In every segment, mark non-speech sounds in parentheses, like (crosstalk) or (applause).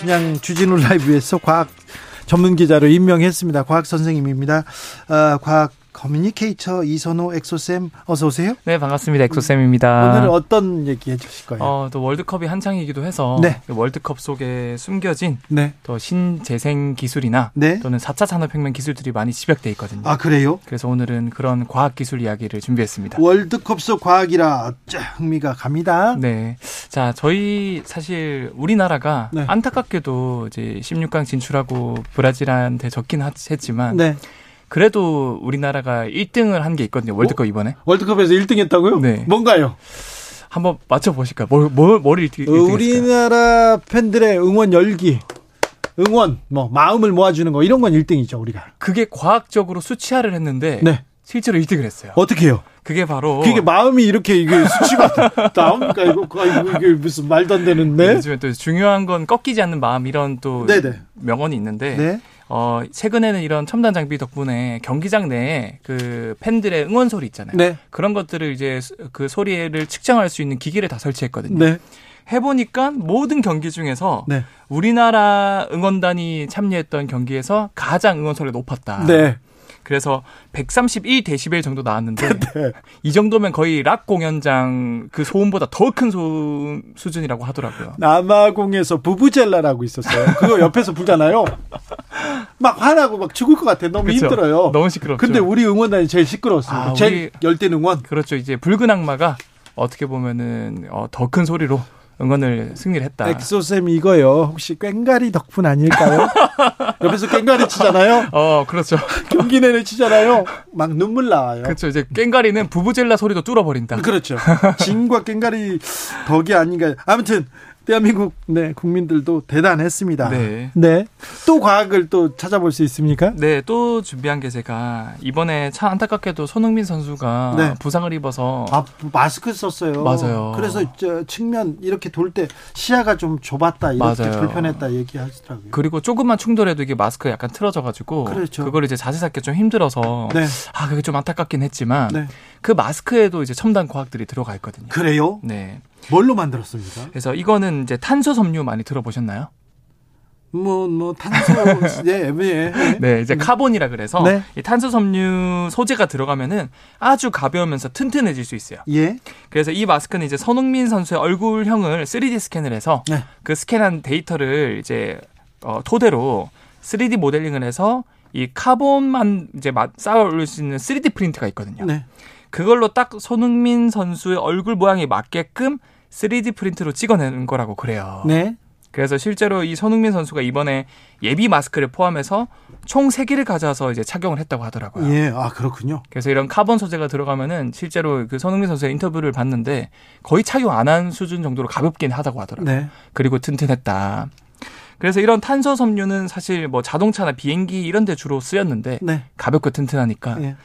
그냥 주진우 라이브에서 과학 전문 기자로 임명했습니다. 과학 선생님입니다. 어, 과학 communicator 이선호 엑소쌤 어서 오세요. 네 반갑습니다. 엑소쌤입니다. 오늘 어떤 얘기 해주실 거예요? 어, 또 월드컵이 한창이기도 해서 네. 월드컵 속에 숨겨진 네. 또 신재생 기술이나 네. 또는 4차 산업혁명 기술들이 많이 집약돼 있거든요. 아 그래요? 그래서 오늘은 그런 과학 기술 이야기를 준비했습니다. 월드컵 속 과학이라 짜, 흥미가 갑니다. 네. 자, 저희 사실 우리나라가 네. 안타깝게도 이제 16강 진출하고 브라질한테 졌긴 하- 했지만 네. 그래도 우리나라가 1등을 한 게 있거든요. 월드컵 이번에. 월드컵에서 1등 했다고요? 네. 뭔가요? 한번 맞춰 보실까요? 뭘, 뭘, 뭘 1등, 1등 했을까요? 우리나라 팬들의 응원 열기, 응원, 뭐 마음을 모아주는 거 이런 건 1등이죠 우리가. 그게 과학적으로 수치화를 했는데 네. 실제로 1등을 했어요. 어떻게 해요? 그게 바로 그게 마음이 이렇게 이게 수치가 (laughs) 나옵니까? 이거 이게 무슨 말도 안 되는데. 요즘에 또 중요한 건 꺾이지 않는 마음 이런 또 네네. 명언이 있는데 네. 어 최근에는 이런 첨단 장비 덕분에 경기장 내에 그 팬들의 응원 소리 있잖아요. 네. 그런 것들을 이제 수- 그 소리를 측정할 수 있는 기기를 다 설치했거든요. 네. 해보니까 모든 경기 중에서 네. 우리나라 응원단이 참여했던 경기에서 가장 응원 소리가 높았다. 네. 그래서 131데시벨 정도 나왔는데 (laughs) 네. 이 정도면 거의 락 공연장 그 소음보다 더 큰 소음 수준이라고 하더라고요. 남아공에서 부부젤라라고 있었어요. 그거 옆에서 불잖아요. 막 화나고 막 죽을 것 같아. 너무 그쵸? 힘들어요. 너무 시끄럽죠. 근데 우리 응원단이 제일 시끄러웠습니다. 아, 제일 열띤 응원. 그렇죠. 이제 붉은 악마가 어떻게 보면은 어, 더 큰 소리로 응원을 승리를 했다. 엑소쌤 이거요. 혹시 꽹가리 덕분 아닐까요? (laughs) 옆에서 꽹가리 치잖아요. 어, 그렇죠. (laughs) 경기 내내 치잖아요. 막 눈물 나와요. 그렇죠. 이제 꽹가리는 부부젤라 소리도 뚫어버린다. 그렇죠. 진과 꽹가리 덕이 아닌가. 아무튼 대한민국 네 국민들도 대단했습니다. 네. 네. 또 과학을 또 찾아볼 수 있습니까? 네, 또 준비한 게 제가 이번에 참 안타깝게도 손흥민 선수가 네. 부상을 입어서 아 마스크 썼어요. 맞아요. 그래서 저 측면 이렇게 돌 때 시야가 좀 좁았다 이렇게 맞아요. 불편했다 얘기하시더라고요. 그리고 조금만 충돌해도 이게 마스크가 약간 틀어져가지고 그렇죠. 그걸 이제 자세 잡기 좀 힘들어서 네. 아 그게 좀 안타깝긴 했지만 네. 그 마스크에도 이제 첨단 과학들이 들어가 있거든요. 그래요? 네. 뭘로 만들었습니까? 그래서 이거는 이제 탄소 섬유 많이 들어보셨나요? 뭐 뭐 탄소 (laughs) 예, 예, 예. 네, 이제 카본이라 그래서 네. 이 탄소 섬유 소재가 들어가면은 아주 가벼우면서 튼튼해질 수 있어요. 예. 그래서 이 마스크는 이제 손흥민 선수의 얼굴형을 3D 스캔을 해서 네. 그 스캔한 데이터를 이제 어, 토대로 3D 모델링을 해서 이 카본만 이제 마- 쌓아 올릴 수 있는 3D 프린트가 있거든요. 네. 그걸로 딱 손흥민 선수의 얼굴 모양에 맞게끔 3D 프린트로 찍어내는 거라고 그래요. 네. 그래서 실제로 이 손흥민 선수가 이번에 예비 마스크를 포함해서 총 3개를 가져와서 이제 착용을 했다고 하더라고요. 예. 아, 그렇군요. 그래서 이런 카본 소재가 들어가면은 실제로 그 손흥민 선수의 인터뷰를 봤는데 거의 착용 안 한 수준 정도로 가볍긴 하다고 하더라고요. 네. 그리고 튼튼했다. 그래서 이런 탄소 섬유는 사실 뭐 자동차나 비행기 이런 데 주로 쓰였는데 네. 가볍고 튼튼하니까 예.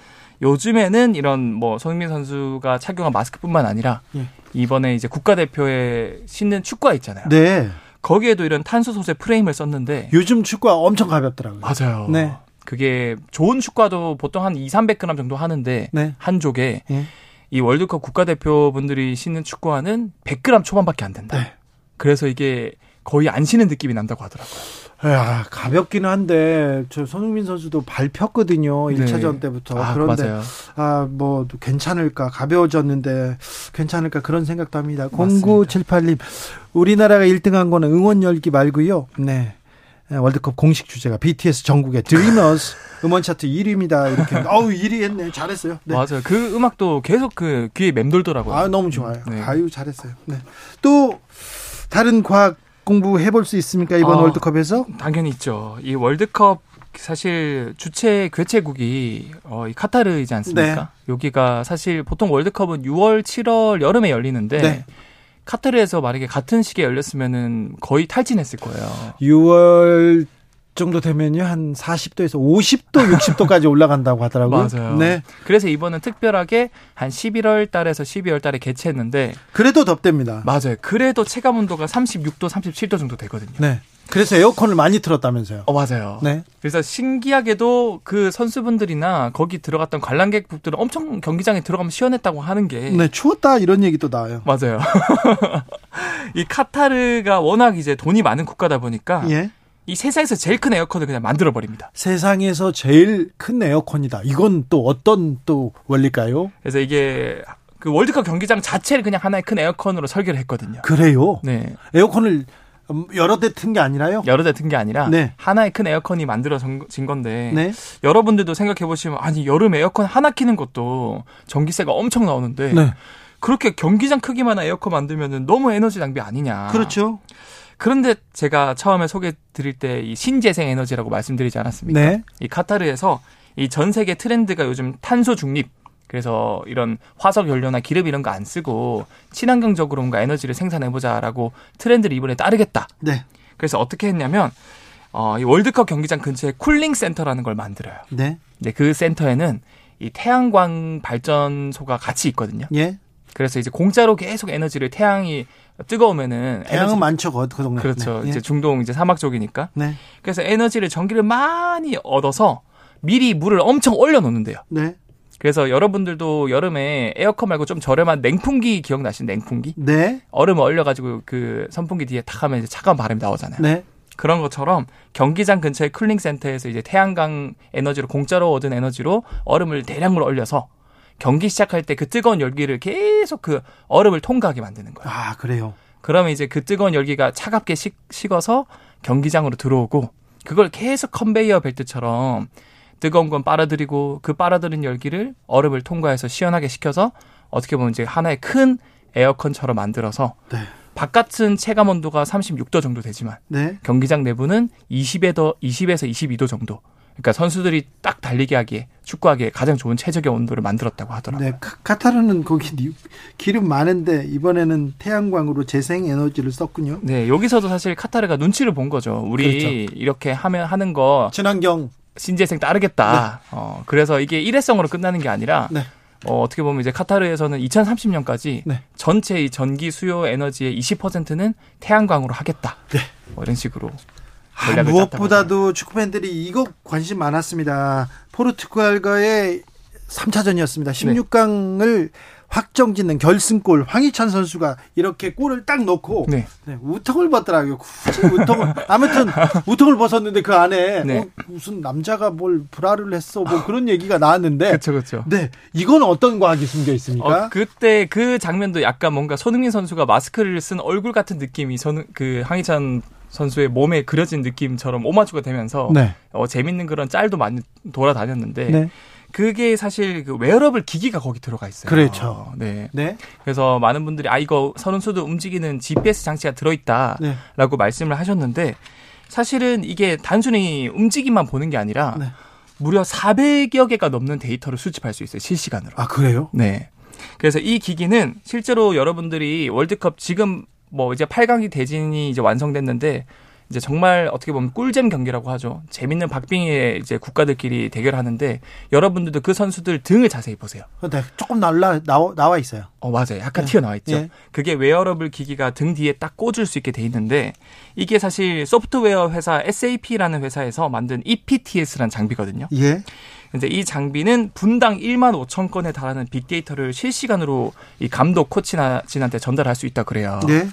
요즘에는 이런 뭐 손흥민 선수가 착용한 마스크뿐만 아니라 예. 이번에 이제 국가대표에 신는 축구화 있잖아요. 네. 거기에도 이런 탄소 소재 프레임을 썼는데 요즘 축구가 엄청 가볍더라고요. 맞아요. 네. 그게 좋은 축구화도 보통 한 2, 300g 정도 하는데 네. 한 족에 예. 이 월드컵 국가대표분들이 신는 축구화는 100g 초반밖에 안 된다. 네. 그래서 이게 거의 안 신는 느낌이 난다고 하더라고요. 야, 가볍기는 한데 저 손흥민 선수도 발 폈거든요. 네. 1차전 때부터. 아, 그런데 맞아요. 아, 뭐 괜찮을까? 가벼워졌는데 괜찮을까? 그런 생각도 합니다. 맞습니다. 0978님. 우리나라가 1등한 거는 응원 열기 말고요. 네. 월드컵 공식 주제가 BTS 전국의 드리머스 (laughs) 음원 차트 1위입니다. 이렇게. (laughs) 어우, 1위 했네. 잘했어요. 네. 맞아요. 그 음악도 계속 그 귀에 맴돌더라고요. 아, 너무 좋아요. 네. 아유, 잘했어요. 네. 또 다른 과학 공부 해 볼 수 있습니까? 이번 아. 월드컵에서? 당연히 있죠. 이 월드컵 사실 주최 개최국이 어, 이 카타르이지 않습니까? 네. 여기가 사실 보통 월드컵은 6월, 7월 여름에 열리는데 네. 카타르에서 만약에 같은 시기에 열렸으면은 거의 탈진했을 거예요. 6월 정도 되면요 한 40도에서 50도, 60도까지 올라간다고 하더라고요. 맞아요. 네. 그래서 이번은 특별하게 한 11월 달에서 12월 달에 개최했는데 그래도 덥답니다. 맞아요. 그래도 체감 온도가 36도, 37도 정도 되거든요. 네. 그래서 에어컨을 많이 틀었다면서요. 어 맞아요. 네. 그래서 신기하게도 그 선수분들이나 거기 들어갔던 관람객분들은 엄청 경기장에 들어가면 시원했다고 하는 게 네, 추웠다 이런 얘기도 나와요. 맞아요. (laughs) 이 카타르가 워낙 이제 돈이 많은 국가다 보니까 예. 이 세상에서 제일 큰 에어컨을 그냥 만들어 버립니다. 세상에서 제일 큰 에어컨이다. 이건 또 어떤 또 원리일까요? 그래서 이게 그 월드컵 경기장 자체를 그냥 하나의 큰 에어컨으로 설계를 했거든요. 그래요? 네. 에어컨을 음, 여러 대 튼 게 아니라요? 여러 대든게 아니라 네. 하나의 큰 에어컨이 만들어진 건데 네. 여러분들도 생각해 보시면 아니 여름 에어컨 하나 키는 것도 전기세가 엄청 나오는데 네. 그렇게 경기장 크기만한 에어컨 만들면은 너무 에너지 낭비 아니냐. 그렇죠. 그런데 제가 처음에 소개 드릴 때 이 신재생 에너지라고 말씀드리지 않았습니까? 네. 이 카타르에서 이 전 세계 트렌드가 요즘 탄소 중립 그래서 이런 화석 연료나 기름 이런 거 안 쓰고 친환경적으로 뭔가 에너지를 생산해 보자라고 트렌드를 이번에 따르겠다. 네. 그래서 어떻게 했냐면 어, 이 월드컵 경기장 근처에 cooling 센터라는 걸 만들어요. 네. 근데 그 센터에는 이 태양광 발전소가 같이 있거든요. 예. 그래서 이제 공짜로 계속 에너지를 태양이 뜨거우면은 태양은 에너지- 많죠, 그, 그 동네. 그렇죠. 네. 이제 중동 이제 사막 쪽이니까. 네. 그래서 에너지를 전기를 많이 얻어서 미리 물을 엄청 올려 놓는데요. 네. 그래서 여러분들도 여름에 에어컨 말고 좀 저렴한 냉풍기 기억나시는 냉풍기? 네. 얼음 얼려가지고 그 선풍기 뒤에 탁 하면 이제 차가운 바람이 나오잖아요. 네. 그런 것처럼 경기장 근처의 쿨링 센터에서 이제 태양광 에너지로 공짜로 얻은 에너지로 얼음을 대량으로 얼려서 경기 시작할 때 그 뜨거운 열기를 계속 그 얼음을 통과하게 만드는 거예요. 아, 그래요. 그러면 이제 그 뜨거운 열기가 차갑게 식, 식어서 경기장으로 들어오고 그걸 계속 컨베이어 벨트처럼 뜨거운 건 빨아들이고 그 빨아들인 열기를 얼음을 통과해서 시원하게 식혀서 어떻게 보면 이제 하나의 큰 에어컨처럼 만들어서 네. 바깥은 체감 온도가 36도 정도 되지만 네. 경기장 내부는 20에서 20에서 22도 정도. 그러니까 선수들이 딱 달리기 하기에 축구하기에 가장 좋은 최적의 온도를 만들었다고 하더라고요. 네. 카- 카타르는 거기 니- 기름 많은데 이번에는 태양광으로 재생 에너지를 썼군요. 네, 여기서도 사실 카타르가 눈치를 본 거죠. 우리 그렇죠. 이렇게 하면 하는 거 친환경. 신재생 따르겠다. 어, 그래서 이게 일회성으로 끝나는 게 아니라 네. 어, 어떻게 보면 이제 카타르에서는 2030년까지 네. 전체 이 전기 수요 에너지의 20%는 태양광으로 하겠다. 네. 뭐 이런 식으로 아, 무엇보다도 축구 팬들이 이거 관심 많았습니다. 포르투갈과의 3차전이었습니다. 16강을 확정 짓는 결승골 황희찬 선수가 이렇게 골을 딱 넣고 네. 네, 우통을 벗더라고요. 굳이 우통을 아무튼 우통을 벗었는데 그 안에 네. 어, 무슨 남자가 뭘 불화를 했어 뭐 그런 얘기가 나왔는데 그렇죠, 그렇죠. 네 이건 어떤 과학이 숨겨 있습니까? 어, 그때 그 장면도 약간 뭔가 손흥민 선수가 마스크를 쓴 얼굴 같은 느낌이 저는 그 황희찬 선수의 몸에 그려진 느낌처럼 오마주가 되면서 네. 어, 재밌는 그런 짤도 많이 돌아다녔는데 네. 그게 사실 그 웨어러블 기기가 거기 들어가 있어요. 그렇죠. 네. 네. 그래서 많은 분들이 아 이거 선수도 움직이는 GPS 장치가 들어있다라고 네. 말씀을 하셨는데 사실은 이게 단순히 움직임만 보는 게 아니라 네. 무려 400여 개가 넘는 데이터를 수집할 수 있어요 실시간으로. 아 그래요? 네. 그래서 이 기기는 실제로 여러분들이 월드컵 지금 뭐 이제 8강이 대진이 이제 완성됐는데 이제 정말 어떻게 보면 꿀잼 경기라고 하죠. 재밌는 박빙의 이제 국가들끼리 대결하는데 여러분들도 그 선수들 등을 자세히 보세요. 네, 조금 날라 나와, 나와 있어요. 어, 맞아요. 약간 네. 튀어나와 있죠. 예. 그게 웨어러블 기기가 등 뒤에 딱 꽂을 수 있게 돼 있는데 이게 사실 소프트웨어 회사 SAP라는 회사에서 만든 EPTS라는 장비거든요. 예. 근데 이 장비는 분당 1만 5천 건에 달하는 빅데이터를 실시간으로 이 감독 코치진한테 전달할 수 있다 그래요. 네.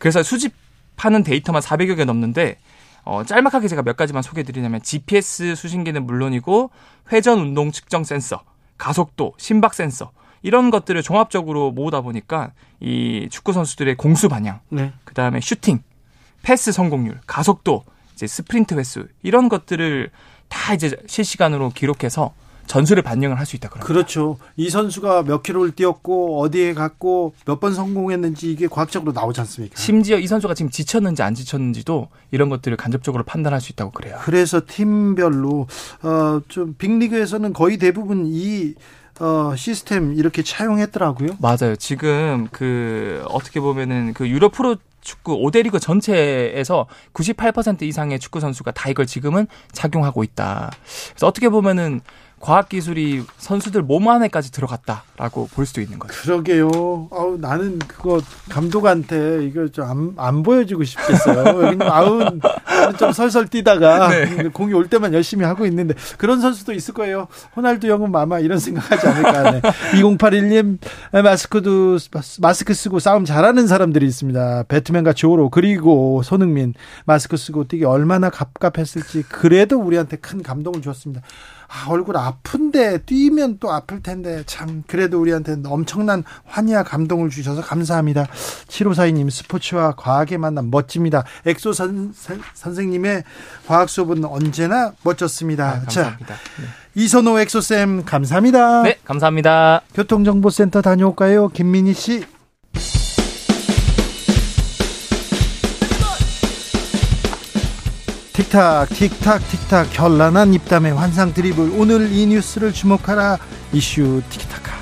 그래서 수집 하는 데이터만 400여 개 넘는데 어, 짤막하게 제가 몇 가지만 소개해드리자면 GPS 수신기는 물론이고 회전 운동 측정 센서, 가속도, 심박 센서 이런 것들을 종합적으로 모으다 보니까 이 축구 선수들의 공수 방향, 네. 그 다음에 슈팅, 패스 성공률, 가속도, 이제 스프린트 횟수 이런 것들을 다 이제 실시간으로 기록해서 전술을 반영을 할 수 있다 그래요. 그렇죠. 이 선수가 몇 킬로를 뛰었고 어디에 갔고 몇 번 성공했는지 이게 과학적으로 나오지 않습니까? 심지어 이 선수가 지금 지쳤는지 안 지쳤는지도 이런 것들을 간접적으로 판단할 수 있다고 그래요. 그래서 팀별로 어좀 빅리그에서는 거의 대부분 이 어, 시스템 이렇게 차용했더라고요. 맞아요. 지금 그 어떻게 보면은 그 유럽 프로 축구 5대 리그 전체에서 98% 이상의 축구 선수가 다 이걸 지금은 착용하고 있다. 그래서 어떻게 보면은 과학 기술이 선수들 몸 안에까지 들어갔다라고 볼 수도 있는 거죠. 그러게요. 아우 나는 그거 감독한테 이거 좀안 안 보여주고 싶겠어요. 아우 좀 설설 뛰다가 (laughs) 네. 공이 올 때만 열심히 하고 있는데 그런 선수도 있을 거예요. 호날두 형은 마마 이런 생각하지 않을까. 네. 2081님 (laughs) 마스크도 마스크 쓰고 싸움 잘하는 사람들이 있습니다. 배트맨과 조로 그리고 손흥민 마스크 쓰고 뛰기 얼마나 갑갑했을지 그래도 우리한테 큰 감동을 주었습니다. 아, 얼굴 아픈데 뛰면 또 아플 텐데 참 그래도 우리한테 엄청난 환희와 감동을 주셔서 감사합니다. 7542님 스포츠와 과학의 만남 멋집니다. 엑소 선, 선생님의 과학 수업은 언제나 멋졌습니다. 아, 감사합니다. 자, 네. 이선호 엑소쌤 감사합니다. 네, 감사합니다. 교통정보센터 다녀올까요? 김민희 씨. 틱탁 틱탁 틱탁 결란한 입담의 환상 드리블 오늘 이 뉴스를 주목하라. 이슈 틱타카.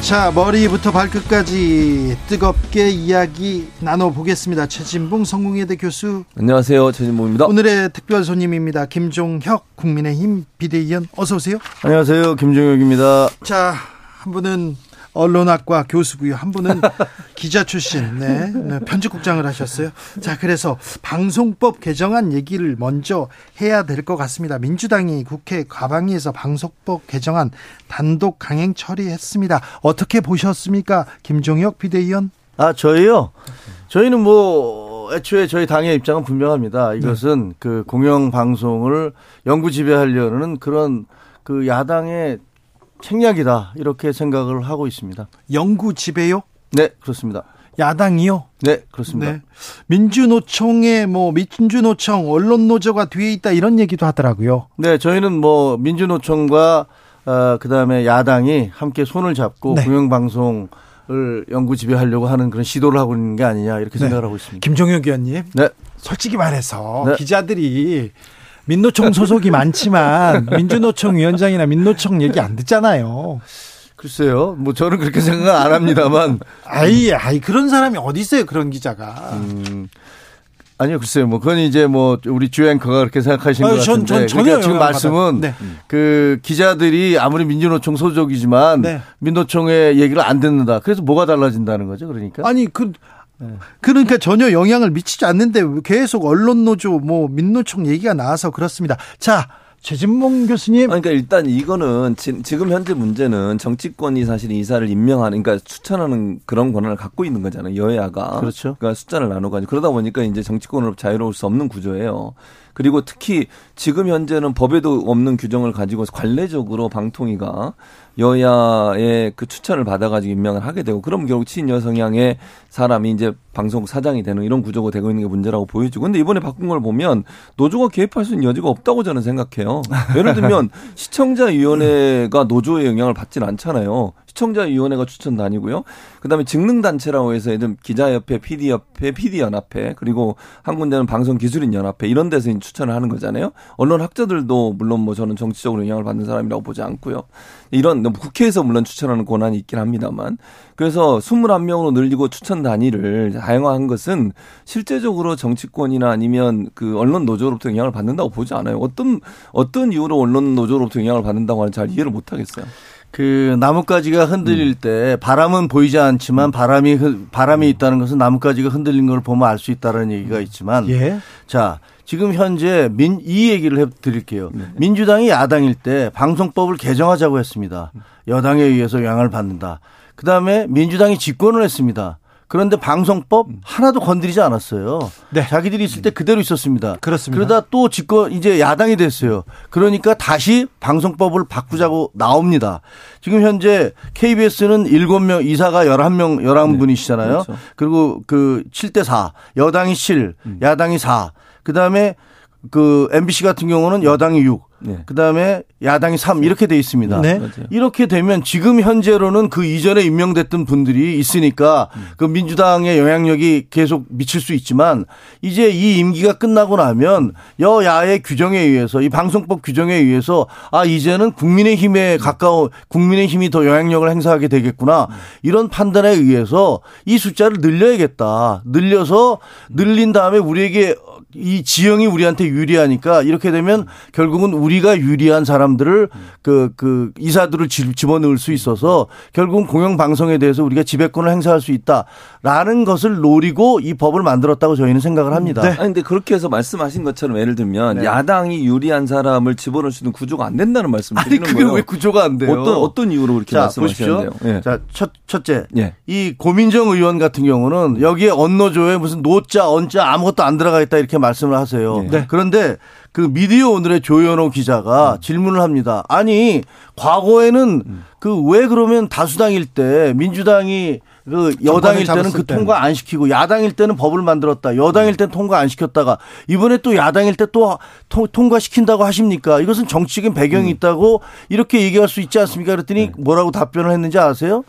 자 머리부터 발끝까지 뜨겁게 이야기 나눠보겠습니다. 최진봉 성공회대 교수. 안녕하세요. 최진봉입니다. 오늘의 특별 손님입니다. 김종혁 국민의힘 비대위원. 어서 오세요. 안녕하세요. 김종혁입니다. 자 한 분은 언론학과 교수고요. 한 분은 (laughs) 기자 출신, 네, 네, 편집국장을 하셨어요. 자, 그래서 방송법 개정안 얘기를 먼저 해야 될 것 같습니다. 민주당이 국회 과방위에서 방송법 개정안 단독 강행 처리했습니다. 어떻게 보셨습니까, 김종혁 비대위원? 아, 저희요. 저희는 뭐 애초에 저희 당의 입장은 분명합니다. 이것은 네. 그 공영 방송을 영구 지배하려는 그런 그 야당의 책략이다 이렇게 생각을 하고 있습니다. 영구 지배요? 네, 그렇습니다. 야당이요? 네, 그렇습니다. 네. 민주노총에 뭐 민주노총 언론노조가 뒤에 있다 이런 얘기도 하더라고요. 네, 저희는 뭐 민주노총과 어, 그다음에 야당이 함께 손을 잡고 네. 공영방송 을 영구 지배하려고 하는 그런 시도를 하고 있는 게 아니냐 이렇게 네. 생각을 하고 있습니다. 김종혁 의원님, 네. 솔직히 말해서 네. 기자들이 민노총 소속이 많지만 민주노총 위원장이나 민노총 얘기 안 듣잖아요. 글쎄요. 뭐 저는 그렇게 생각 안 합니다만. 아이, 아이 그런 사람이 어디 있어요? 그런 기자가. 음. 아니요, 글쎄요. 뭐 그건 이제 뭐 우리 주 앵커가 그렇게 생각하신 아유, 것 같은데. 전, 전 전혀 그러니까 지금 말씀은 네. 그 기자들이 아무리 민주노총 소속이지만 네. 민노총의 얘기를 안 듣는다. 그래서 뭐가 달라진다는 거죠, 그러니까? 아니 그 그러니까 전혀 영향을 미치지 않는데 계속 언론 노조 뭐 민노총 얘기가 나와서 그렇습니다. 자, 최진봉 교수님. 그러니까 일단 이거는 지, 금 현재 문제는 정치권이 사실 이사를 임명하는, 그러니까 추천하는 그런 권한을 갖고 있는 거잖아요. 여야가. 그렇죠. 그러니까 숫자를 나눠가지고 그러다 보니까 이제 정치권으로 자유로울 수 없는 구조예요. 그리고 특히 지금 현재는 법에도 없는 규정을 가지고 관례적으로 방통위가 여야의 그 추천을 받아가지고 임명을 하게 되고 그럼 결국 친여 성향의 사람이 이제 방송 사장이 되는 이런 구조가 되고 있는 게 문제라고 보여지고 근데 이번에 바꾼 걸 보면 노조가 개입할 수 있는 여지가 없다고 저는 생각해요. 예를 들면 (laughs) 시청자위원회가 노조의 영향을 받지는 않잖아요. 시청자위원회가 추천단이고요. 그다음에 직능단체라고 해서 예를 기자협회, PD협회, PD연합회 그리고 한 군데는 방송기술인연합회 이런 데서 추천을 하는 거잖아요. 언론 학자들도 물론 뭐 저는 정치적으로 영향을 받는 사람이라고 보지 않고요. 이런 국회에서 물론 추천하는 권한이 있긴 합니다만 그래서 21명으로 늘리고 추천 단위를 다양화한 것은 실제적으로 정치권이나 아니면 그 언론 노조로부터 영향을 받는다고 보지 않아요. 어떤 어떤 이유로 언론 노조로부터 영향을 받는다고 하는 잘 이해를 못 하겠어요. 그 나뭇가지가 흔들릴 음. 때 바람은 보이지 않지만 바람이 바람이 있다는 것은 나뭇가지가 흔들린 걸 보면 알 수 있다는 얘기가 있지만 예. 자 지금 현재 민 이 얘기를 해 드릴게요. 네. 민주당이 야당일 때 방송법을 개정하자고 했습니다. 여당에 의해서 영향을 받는다. 그 다음에 민주당이 집권을 했습니다. 그런데 방송법 음. 하나도 건드리지 않았어요. 네. 자기들이 있을 때 그대로 있었습니다. 그렇습니다. 그러다 또 집권 이제 야당이 됐어요. 그러니까 다시 방송법을 바꾸자고 나옵니다. 지금 현재 KBS는 7명 이사가 11명 11분이시잖아요. 네. 그렇죠. 그리고 그 7대 4. 여당이 7, 음. 야당이 4. 그다음에 그 MBC 같은 경우는 여당이 6. 네. 그다음에 야당이 3 이렇게 돼 있습니다. 네. 이렇게 되면 지금 현재로는 그 이전에 임명됐던 분들이 있으니까 음. 그 민주당의 영향력이 계속 미칠 수 있지만 이제 이 임기가 끝나고 나면 여야의 규정에 의해서 이 방송법 규정에 의해서 아 이제는 국민의 힘에 가까워 국민의 힘이 더 영향력을 행사하게 되겠구나 이런 판단에 의해서 이 숫자를 늘려야겠다. 늘려서 늘린 다음에 우리에게 이 지형이 우리한테 유리하니까 이렇게 되면 결국은 우리가 유리한 사람들을 그, 그 이사들을 집어넣을 수 있어서 결국은 공영방송에 대해서 우리가 지배권을 행사할 수 있다라는 것을 노리고 이 법을 만들었다고 저희는 생각을 합니다. 네. 아니, 근데 그렇게 해서 말씀하신 것처럼 예를 들면 네. 야당이 유리한 사람을 집어넣을 수 있는 구조가 안 된다는 말씀을 드리는 아니, 그게 거예요. 왜 구조가 안 돼요? 어떤, 어떤 이유로 그렇게 말씀하시는데요? 네. 자, 첫, 첫째. 네. 이 고민정 의원 같은 경우는 여기에 언노조에 무슨 노자, 언자 아무것도 안 들어가 있다 이렇게 말씀을 하세요. 네. 그런데 그 미디어 오늘의 조현호 기자가 음. 질문을 합니다. 아니 과거에는 음. 그왜 그러면 다수당일 때 민주당이 그 여당일 때는 그 통과 안 시키고 야당일 때는 법을 만들었다. 여당일 때는 통과 안 시켰다가 이번에 또 야당일 때 또 통과시킨다고 하십니까? 이것은 정치적인 배경이 음. 있다고 이렇게 얘기할 수 있지 않습니까? 그랬더니 네. 뭐라고 답변을 했는지 아세요?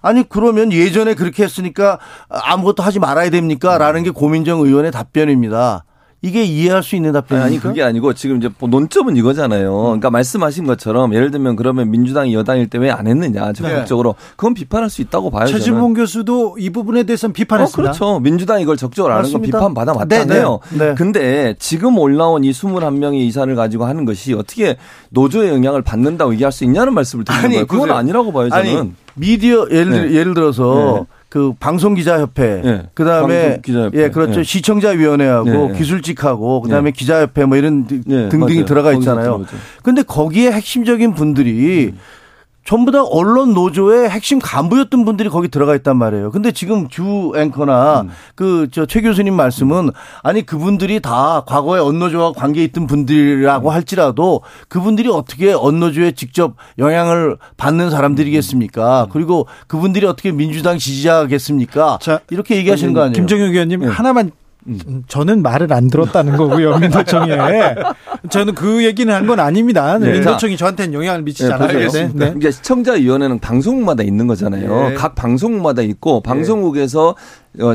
아니 그러면 예전에 그렇게 했으니까 아무것도 하지 말아야 됩니까? 라는 게 고민정 의원의 답변입니다. 이게 이해할 수 있는 답변이 아니 그게 아니고 지금 이제 뭐 논점은 이거잖아요. 음. 그러니까 말씀하신 것처럼 예를 들면 그러면 민주당이 여당일 때 왜 안 했느냐 적극적으로 네. 그건 비판할 수 있다고 봐요. 최진봉 교수도 이 부분에 대해서는 비판했습니다. 어, 그렇죠. 민주당이 이걸 적극적으로 안 하는 건 비판 받아 맞다네요. 네, 네. 네. 근데 지금 올라온 이 21명의 이사를 가지고 하는 것이 어떻게 노조의 영향을 받는다고 얘기할 수 있냐는 말씀을 드리는 아니, 거예요. 그건 아니라고 봐요. 저는. 아니, 미디어 예를, 네. 예를 들어서 네. 그 방송기자협회, 네. 그 다음에 기자협회. 예 그렇죠 네. 시청자위원회하고 네. 기술직하고 그 다음에 기자협회 뭐 이런 등등이 맞아요. 들어가 있잖아요. 근데 거기에 핵심적인 분들이 음. 전부 다 언론 노조의 핵심 간부였던 분들이 거기 들어가 있단 말이에요. 근데 지금 주 앵커나 음. 그저 최 교수님 말씀은 아니 그분들이 다 과거에 언노조와 관계 있던 분들이라고 음. 할지라도 그분들이 어떻게 언노조에 직접 영향을 받는 사람들이겠습니까? 음. 그리고 그분들이 어떻게 민주당 지지자겠습니까? 자, 이렇게 얘기하시는 거 아니에요? 김정혁 의원님 네. 하나만 음. 저는 말을 안 들었다는 거고요. (laughs) 민노총에. 저는 그 얘기는 한 건 아닙니다. 네. 민노총이 저한테는 영향을 미치지 네, 않아요. 네. 네. 그러니까 시청자위원회는 방송국마다 있는 거잖아요. 네. 각 방송국마다 있고 방송국에서 어,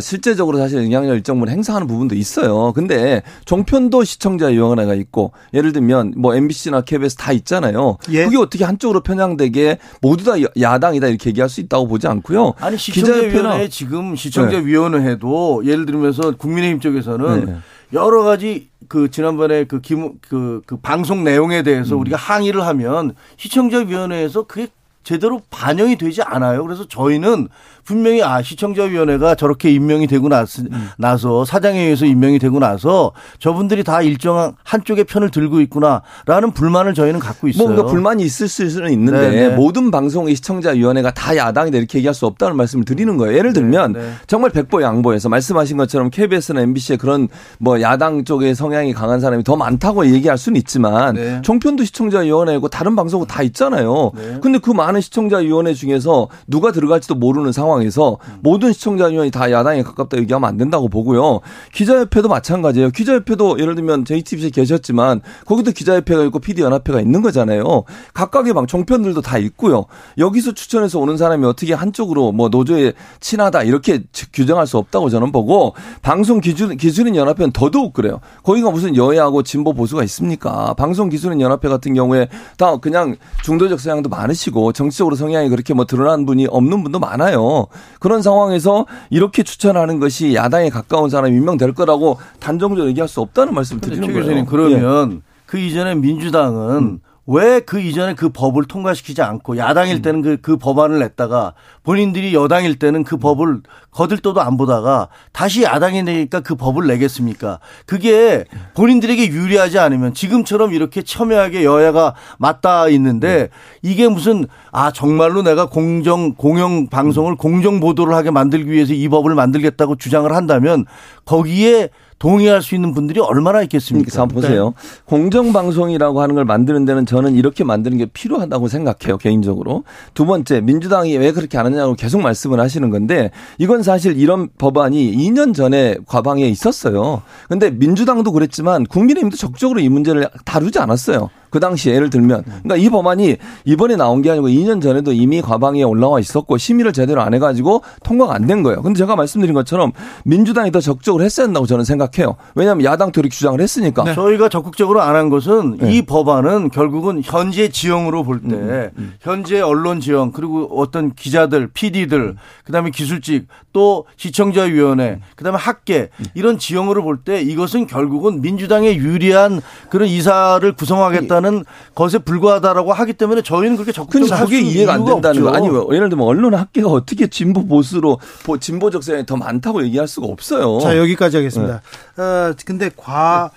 실제적으로 사실 영향력 일정 부분 행사하는 부분도 있어요. 근데 종편도 시청자위원회가 있고 예를 들면 뭐 MBC나 KBS 다 있잖아요. 예. 그게 어떻게 한쪽으로 편향되게 모두 다 야당이다 이렇게 얘기할 수 있다고 보지 않고요. 아니 시청자위원회 지금 시청자위원회도 네. 예를 들면서 국민의힘 쪽에서는 네. 여러 가지 그 지난번에 그 기무 그, 그 방송 내용에 대해서 음. 우리가 항의를 하면 시청자위원회에서 그게 제대로 반영이 되지 않아요. 그래서 저희는 분명히 아 시청자위원회가 저렇게 임명이 되고 나서, 음. 나서 사장에 의해서 임명이 되고 나서 저분들이 다 일정한 한쪽의 편을 들고 있구나라는 불만을 저희는 갖고 있어요. 뭔가 불만이 있을 수는 있는데 네네. 네. 모든 방송의 시청자위원회가 다 야당이다 이렇게 얘기할 수 없다는 말씀을 드리는 거예요. 예를 들면 네네. 네. 정말 백보 양보해서 말씀하신 것처럼 KBS나 MBC에 그런 뭐 야당 쪽의 성향이 강한 사람이 더 많다고 얘기할 수는 있지만 네. 종편도 시청자위원회고 다른 방송은 다 있잖아요. 네. 근데 그 많은 시청자위원회 중에서 누가 들어갈지도 모르는 상황 상황에서 모든 시청자 위원이 다 야당에 가깝다 얘기하면 안 된다고 보고요. 기자협회도 마찬가지예요. 기자협회도 예를 들면 JTBC에 계셨지만 거기도 기자협회가 있고 PD연합회가 있는 거잖아요. 각각의 방 종편들도 다 있고요. 여기서 추천해서 오는 사람이 어떻게 한쪽으로 뭐 노조에 친하다 이렇게 규정할 수 없다고 저는 보고 방송 기준 기술인 연합회는 더더욱 그래요. 거기가 무슨 여야하고 진보 보수가 있습니까? 방송 기술인 연합회 같은 경우에 다 그냥 중도적 성향도 많으시고 정 치적으로 성향이 그렇게 뭐 드러난 분이 없는 분도 많아요. 그런 상황에서 이렇게 추천하는 것이 야당에 가까운 사람이 임명될 거라고 단정적으로 얘기할 수 없다는 말씀 을 드리는 거예요. 그러면 예. 그 이전에 민주당은 음. 왜 그 이전에 그 법을 통과시키지 않고 야당일 음. 때는 그, 그 법안을 냈다가 본인들이 여당일 때는 그 법을 거들떠도 안 보다가 다시 야당이 내니까 그 법을 내겠습니까? 그게 본인들에게 유리하지 않으면 지금처럼 이렇게 첨예하게 여야가 맞닿아 있는데 이게 무슨 아 정말로 내가 공정 공영 방송을 공정 보도를 하게 만들기 위해서 이 법을 만들겠다고 주장을 한다면 거기에 동의할 수 있는 분들이 얼마나 있겠습니까? 자, 보세요. 네. 공정방송이라고 하는 걸 만드는 데는 저는 이렇게 만드는 게 필요하다고 생각해요, 개인적으로. 두 번째, 민주당이 왜 그렇게 안 하냐고 계속 말씀을 하시는 건데 이건 사실 이런 법안이 2년 전에 과방에 있었어요. 근데 민주당도 그랬지만 국민의힘도 적극적으로 이 문제를 다루지 않았어요. 그 당시 예를 들면 그러니까 이 법안이 이번에 나온 게 아니고 2년 전에도 이미 과방에 올라와 있었고 심의를 제대로 안 해가지고 통과가 안 된 거예요. 근데 제가 말씀드린 것처럼 민주당이 더 적극적으로 했어야 한다고 저는 생각해요. 왜냐하면 야당도 이렇게 주장을 했으니까. 네. 저희가 적극적으로 안 한 것은 네. 이 법안은 결국은 현재 지형으로 볼때 음, 음, 음. 현재 언론 지형 그리고 어떤 기자들, PD들, 음. 그다음에 기술직 또 시청자위원회, 그다음에 학계 이런 지형으로 볼 때 이것은 결국은 민주당에 유리한 그런 이사를 구성하겠다는 것에 불과하다라고 하기 때문에 저희는 그렇게 적극적으로 그게 이해가 안 된다는 거 아니 예를 들면 언론 학계가 어떻게 진보 보수로 진보적 세상이 더 많다고 얘기할 수가 없어요. 자 여기까지 하겠습니다. 네. 어, 근데 과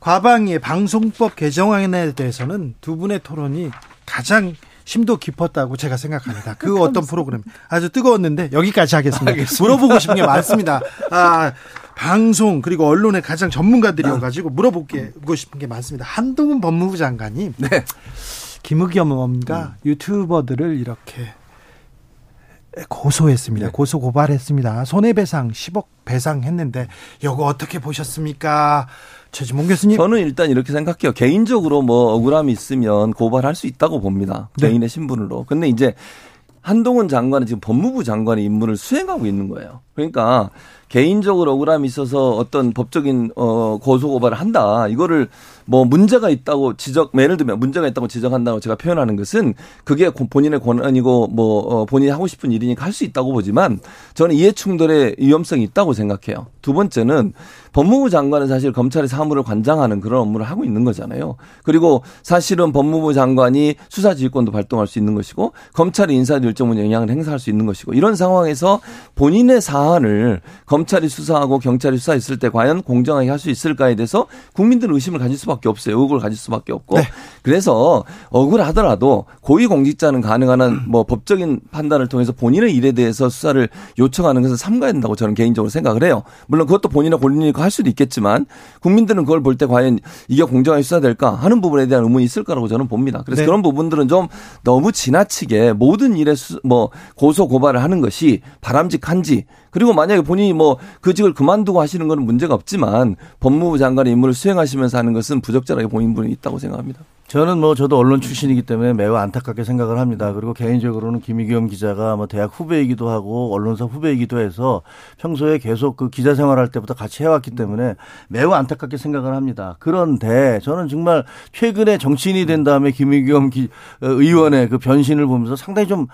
과방위의 방송법 개정안에 대해서는 두 분의 토론이 가장 심도 깊었다고 제가 생각합니다. 그 어떤 프로그램 아주 뜨거웠는데 여기까지 하겠습니다. 알겠습니다. 물어보고 싶은 게 많습니다. 아, 방송 그리고 언론의 가장 전문가들이어가지고 물어보고 싶은 게 많습니다. 한동훈 법무부 장관이 네. 김의겸과 음. 유튜버들을 이렇게 고소했습니다. 네. 고소 고발했습니다. 손해배상 10억 배상했는데 이거 어떻게 보셨습니까? 최지몽 교수님. 저는 일단 이렇게 생각해요. 개인적으로 뭐 억울함이 있으면 고발할 수 있다고 봅니다. 네. 개인의 신분으로. 근데 이제 한동훈 장관은 지금 법무부 장관의 임무를 수행하고 있는 거예요. 그러니까 개인적으로 억울함이 있어서 어떤 법적인 어 고소 고발을 한다. 이거를 뭐 문제가 있다고 지적 예를 들면 문제가 있다고 지적한다고 제가 표현하는 것은 그게 본인의 권한이고 뭐 어, 본인이 하고 싶은 일이니까 할 수 있다고 보지만 저는 이해 충돌의 위험성이 있다고 생각해요. 두 번째는 법무부 장관은 사실 검찰의 사무를 관장하는 그런 업무를 하고 있는 거잖아요. 그리고 사실은 법무부 장관이 수사 지휘권도 발동할 수 있는 것이고 검찰이 인사 일정 부분 영향을 행사할 수 있는 것이고 이런 상황에서 본인의 사안을 검찰이 수사하고 경찰이 수사했을 때 과연 공정하게 할 수 있을까에 대해서 국민들은 의심을 가질 수밖에 없어요. 의혹을 가질 수밖에 없고. 네. 그래서 억울하더라도 고위공직자는 가능한 한 뭐 법적인 판단을 통해서 본인의 일에 대해서 수사를 요청하는 것을 삼가야 된다고 저는 개인적으로 생각을 해요. 물론 그것도 본인의 권리니까 할 수도 있겠지만 국민들은 그걸 볼 때 과연 이게 공정하게 수사될까 하는 부분에 대한 의문이 있을 거라고 저는 봅니다. 그래서 네. 그런 부분들은 좀 너무 지나치게 모든 일에 수, 뭐 고소 고발을 하는 것이 바람직한지 그리고 만약에 본인이 뭐 그 직을 그만두고 하시는 건 문제가 없지만 법무부 장관의 임무를 수행하시면서 하는 것은 부적절하게 보인 분이 있다고 생각합니다. 저는 뭐 저도 언론 출신이기 때문에 매우 안타깝게 생각을 합니다. 그리고 개인적으로는 김희겸 기자가 뭐 대학 후배이기도 하고 언론사 후배이기도 해서 평소에 계속 그 기자 생활할 때부터 같이 해왔기 때문에 매우 안타깝게 생각을 합니다. 그런데 저는 정말 최근에 정치인이 된 다음에 김희겸 기, 어, 의원의 그 변신을 보면서 상당히 좀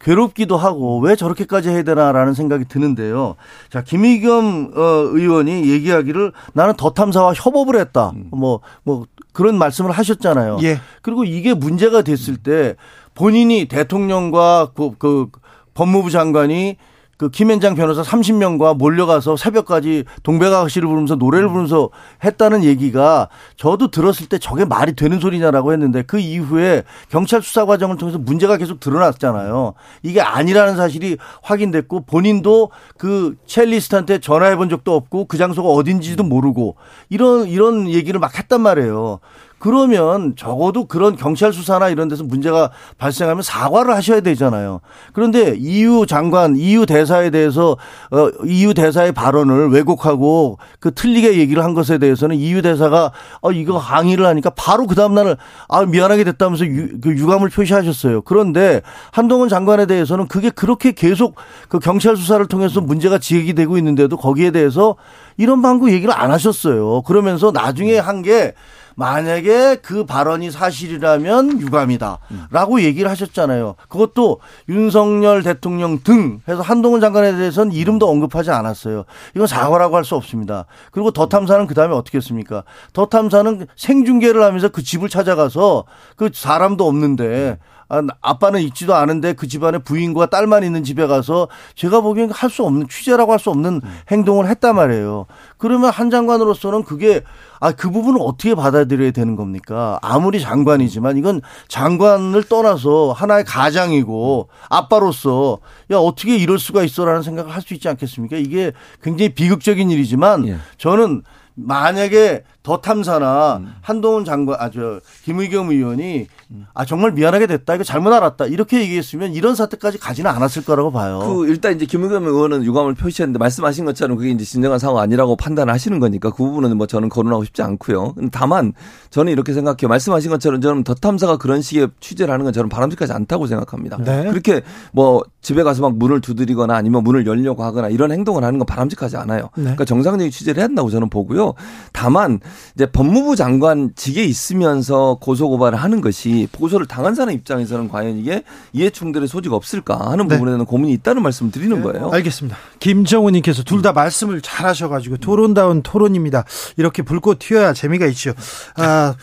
괴롭기도 하고 왜 저렇게까지 해야 되나라는 생각이 드는데요. 자, 김희겸 어, 의원이 얘기하기를 나는 더 탐사와 협업을 했다. 뭐뭐 뭐 그런 말씀을 하셨잖아요. 예. 그리고 이게 문제가 됐을 때 본인이 대통령과 그, 그 법무부 장관이 그 김현장 변호사 30명과 몰려가서 새벽까지 동백아가씨를 부르면서 노래를 부르면서 했다는 얘기가 저도 들었을 때 저게 말이 되는 소리냐라고 했는데 그 이후에 경찰 수사 과정을 통해서 문제가 계속 드러났잖아요. 이게 아니라는 사실이 확인됐고 본인도 그 첼리스트한테 전화해 본 적도 없고 그 장소가 어딘지도 모르고 이런 이런 얘기를 막 했단 말이에요. 그러면 적어도 그런 경찰 수사나 이런 데서 문제가 발생하면 사과를 하셔야 되잖아요. 그런데 EU 장관, EU 대사에 대해서 어 EU 대사의 발언을 왜곡하고 그 틀리게 얘기를 한 것에 대해서는 EU 대사가 어 이거 항의를 하니까 바로 그 다음 날을 아 미안하게 됐다면서 유, 그 유감을 표시하셨어요. 그런데 한동훈 장관에 대해서는 그게 그렇게 계속 그 경찰 수사를 통해서 문제가 지적이 되고 있는데도 거기에 대해서 이런 방구 얘기를 안 하셨어요. 그러면서 나중에 한 게 만약에 그 발언이 사실이라면 유감이다라고 얘기를 하셨잖아요. 그것도 윤석열 대통령 등 해서 한동훈 장관에 대해서는 이름도 언급하지 않았어요. 이건 사과라고 할 수 없습니다. 그리고 더 탐사는 그 다음에 어떻게 했습니까? 더 탐사는 생중계를 하면서 그 집을 찾아가서 그 사람도 없는데 아, 아빠는 있지도 않은데 그 집안에 부인과 딸만 있는 집에 가서 제가 보기엔 할 수 없는 취재라고 할 수 없는 음. 행동을 했단 말이에요. 그러면 한 장관으로서는 그게 아, 그 부분을 어떻게 받아들여야 되는 겁니까? 아무리 장관이지만 이건 장관을 떠나서 하나의 가장이고 아빠로서 야, 어떻게 이럴 수가 있어라는 생각을 할 수 있지 않겠습니까? 이게 굉장히 비극적인 일이지만 예. 저는 만약에 더 탐사나 음. 한동훈 장관 아 저 김의겸 의원이 아 정말 미안하게 됐다 이거 잘못 알았다 이렇게 얘기했으면 이런 사태까지 가지는 않았을 거라고 봐요. 그 일단 이제 김의겸 의원은 유감을 표시했는데 말씀하신 것처럼 그게 이제 진정한 상황 아니라고 판단하시는 거니까 그 부분은 뭐 저는 거론하고 싶지 않고요. 다만 저는 이렇게 생각해요. 말씀하신 것처럼 저는 더 탐사가 그런 식의 취재를 하는 건 저는 바람직하지 않다고 생각합니다. 네. 그렇게 뭐 집에 가서 막 문을 두드리거나 아니면 문을 열려고 하거나 이런 행동을 하는 건 바람직하지 않아요. 네. 그러니까 정상적인 취재를 해야 한다고 저는 보고요. 다만 이제 법무부 장관 직에 있으면서 고소 고발을 하는 것이 고소를 당한 사람 입장에서는 과연 이게 이해 충돌의 소지가 없을까 하는 네. 부분에 대한 고민이 있다는 말씀을 드리는 네. 거예요. 알겠습니다. 김정우님께서 둘 다 말씀을 잘하셔가지고 토론다운 토론입니다. 이렇게 불꽃 튀어야 재미가 있죠. 아.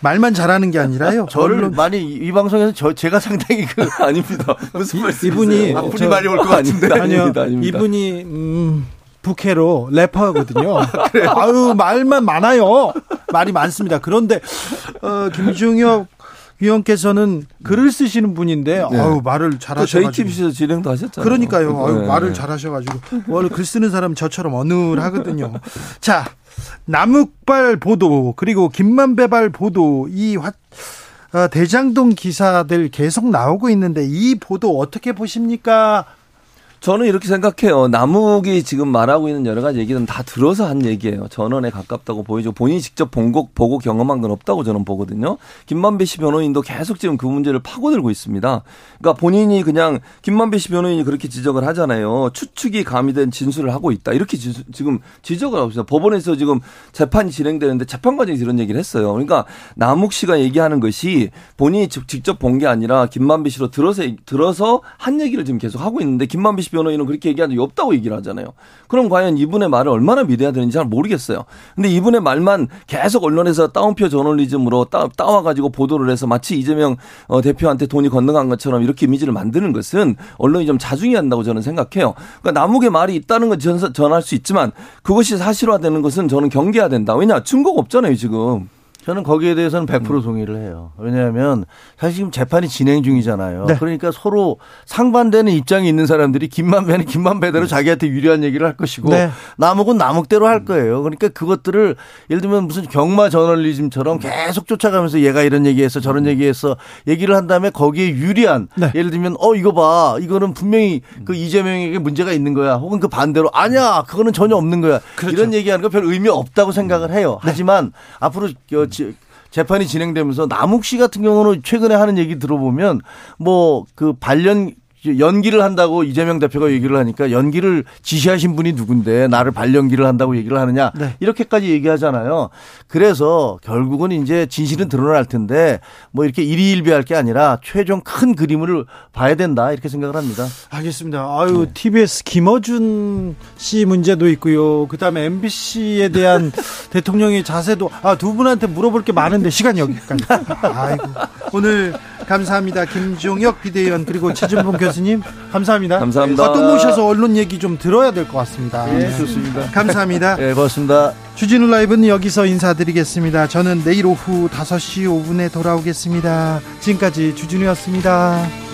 말만 잘하는 게 아니라요. 저를 언론... 많이 이 방송에서 저 제가 상당히 그 (laughs) 아닙니다. 무슨 말씀 이분이 불이 많이 올 것 같은데 아니요. 아닙니다, 아닙니다. 이분이 음 부캐로 래퍼거든요. (laughs) 아유 말만 많아요. 말이 많습니다. 그런데 어, 김중혁 위원께서는 글을 쓰시는 분인데 네. 아유 말을 잘하셔가지고 JTBC에서 진행도 하셨잖아요. 그러니까요. 아유 네. 말을 잘하셔가지고 원래 글 쓰는 사람 저처럼 어눌하거든요. 자 남욱발 보도 그리고 김만배발 보도 이 화, 어, 대장동 기사들 계속 나오고 있는데 이 보도 어떻게 보십니까? 저는 이렇게 생각해요. 남욱이 지금 말하고 있는 여러 가지 얘기는 다 들어서 한 얘기예요. 전원에 가깝다고 보이죠. 본인이 직접 본곡 보고 경험한 건 없다고 저는 보거든요. 김만배 씨 변호인도 계속 지금 그 문제를 파고들고 있습니다. 그러니까 본인이 그냥 김만배 씨 변호인이 그렇게 지적을 하잖아요. 추측이 가미된 진술을 하고 있다. 이렇게 지, 금 지적을 하고 있어요. 법원에서 지금 재판이 진행되는데 재판 과정에서 이런 얘기를 했어요. 그러니까 남욱 씨가 얘기하는 것이 본인이 직접 본 게 아니라 김만배 씨로 들어서 들어서 한 얘기를 지금 계속 하고 있는데 김만배 씨 변호인은 그렇게 적이 없다고 얘기를 하잖아요. 그럼 과연 이분의 말을 얼마나 믿어야 되는지 잘 모르겠어요. 근데 이분의 말만 계속 언론에서 따옴표 저널리즘으로 따, 따와가지고 보도를 해서 마치 이재명 어, 대표한테 돈이 건너간 것처럼 이렇게 이미지를 만드는 것은 언론이 좀 자중해야 한다고 저는 생각해요. 그러니까 남욱의 말이 있다는 건 전, 전할 수 있지만 그것이 사실화되는 것은 저는 경계해야 된다. 왜냐 증거가 없잖아요 지금. 저는 거기에 대해서는 100% 음. 동의를 해요. 왜냐하면 사실 지금 재판이 진행 중이잖아요. 네. 그러니까 서로 상반되는 입장이 있는 사람들이 김만배는 김만배대로 네. 자기한테 유리한 얘기를 할 것이고 네. 남욱은 남욱대로 할 거예요. 그러니까 그것들을 예를 들면 무슨 경마 저널리즘처럼 계속 쫓아가면서 얘가 이런 얘기했어 저런 음. 얘기했어 얘기를 한 다음에 거기에 유리한 네. 예를 들면 어 이거 봐 이거는 분명히 그 음. 이재명에게 문제가 있는 거야 혹은 그 반대로 아니야 그거는 전혀 없는 거야 그렇죠. 이런 얘기하는 거 별 의미 없다고 생각을 해요. 네. 하지만 앞으로 재판이 진행되면서 남욱 씨 같은 경우는 최근에 하는 얘기 들어보면 뭐그 발령 연기를 한다고 이재명 대표가 얘기를 하니까 연기를 지시하신 분이 누군데 나를 발연기를 한다고 얘기를 하느냐 네. 이렇게까지 얘기하잖아요. 그래서 결국은 이제 진실은 드러날 텐데 뭐 이렇게 일희일비할 게 아니라 최종 큰 그림을 봐야 된다 이렇게 생각을 합니다. 알겠습니다. 아유 네. TBS 김어준 씨 문제도 있고요. 그다음에 MBC에 대한 (laughs) 대통령의 자세도 아, 두 분한테 물어볼 게 많은데 시간이 여기까지. (laughs) 아이고 오늘 감사합니다. 김종혁 비대위원 그리고 최준봉 교수 님 감사합니다. 감사합니다. 아, 또 모셔서 언론 얘기 좀 들어야 될 것 같습니다. 네, 좋습니다. 감사합니다. 네, (laughs) 고맙습니다. 주진우 라이브는 여기서 인사드리겠습니다. 저는 내일 오후 5시 5분에 돌아오겠습니다. 지금까지 주진우였습니다.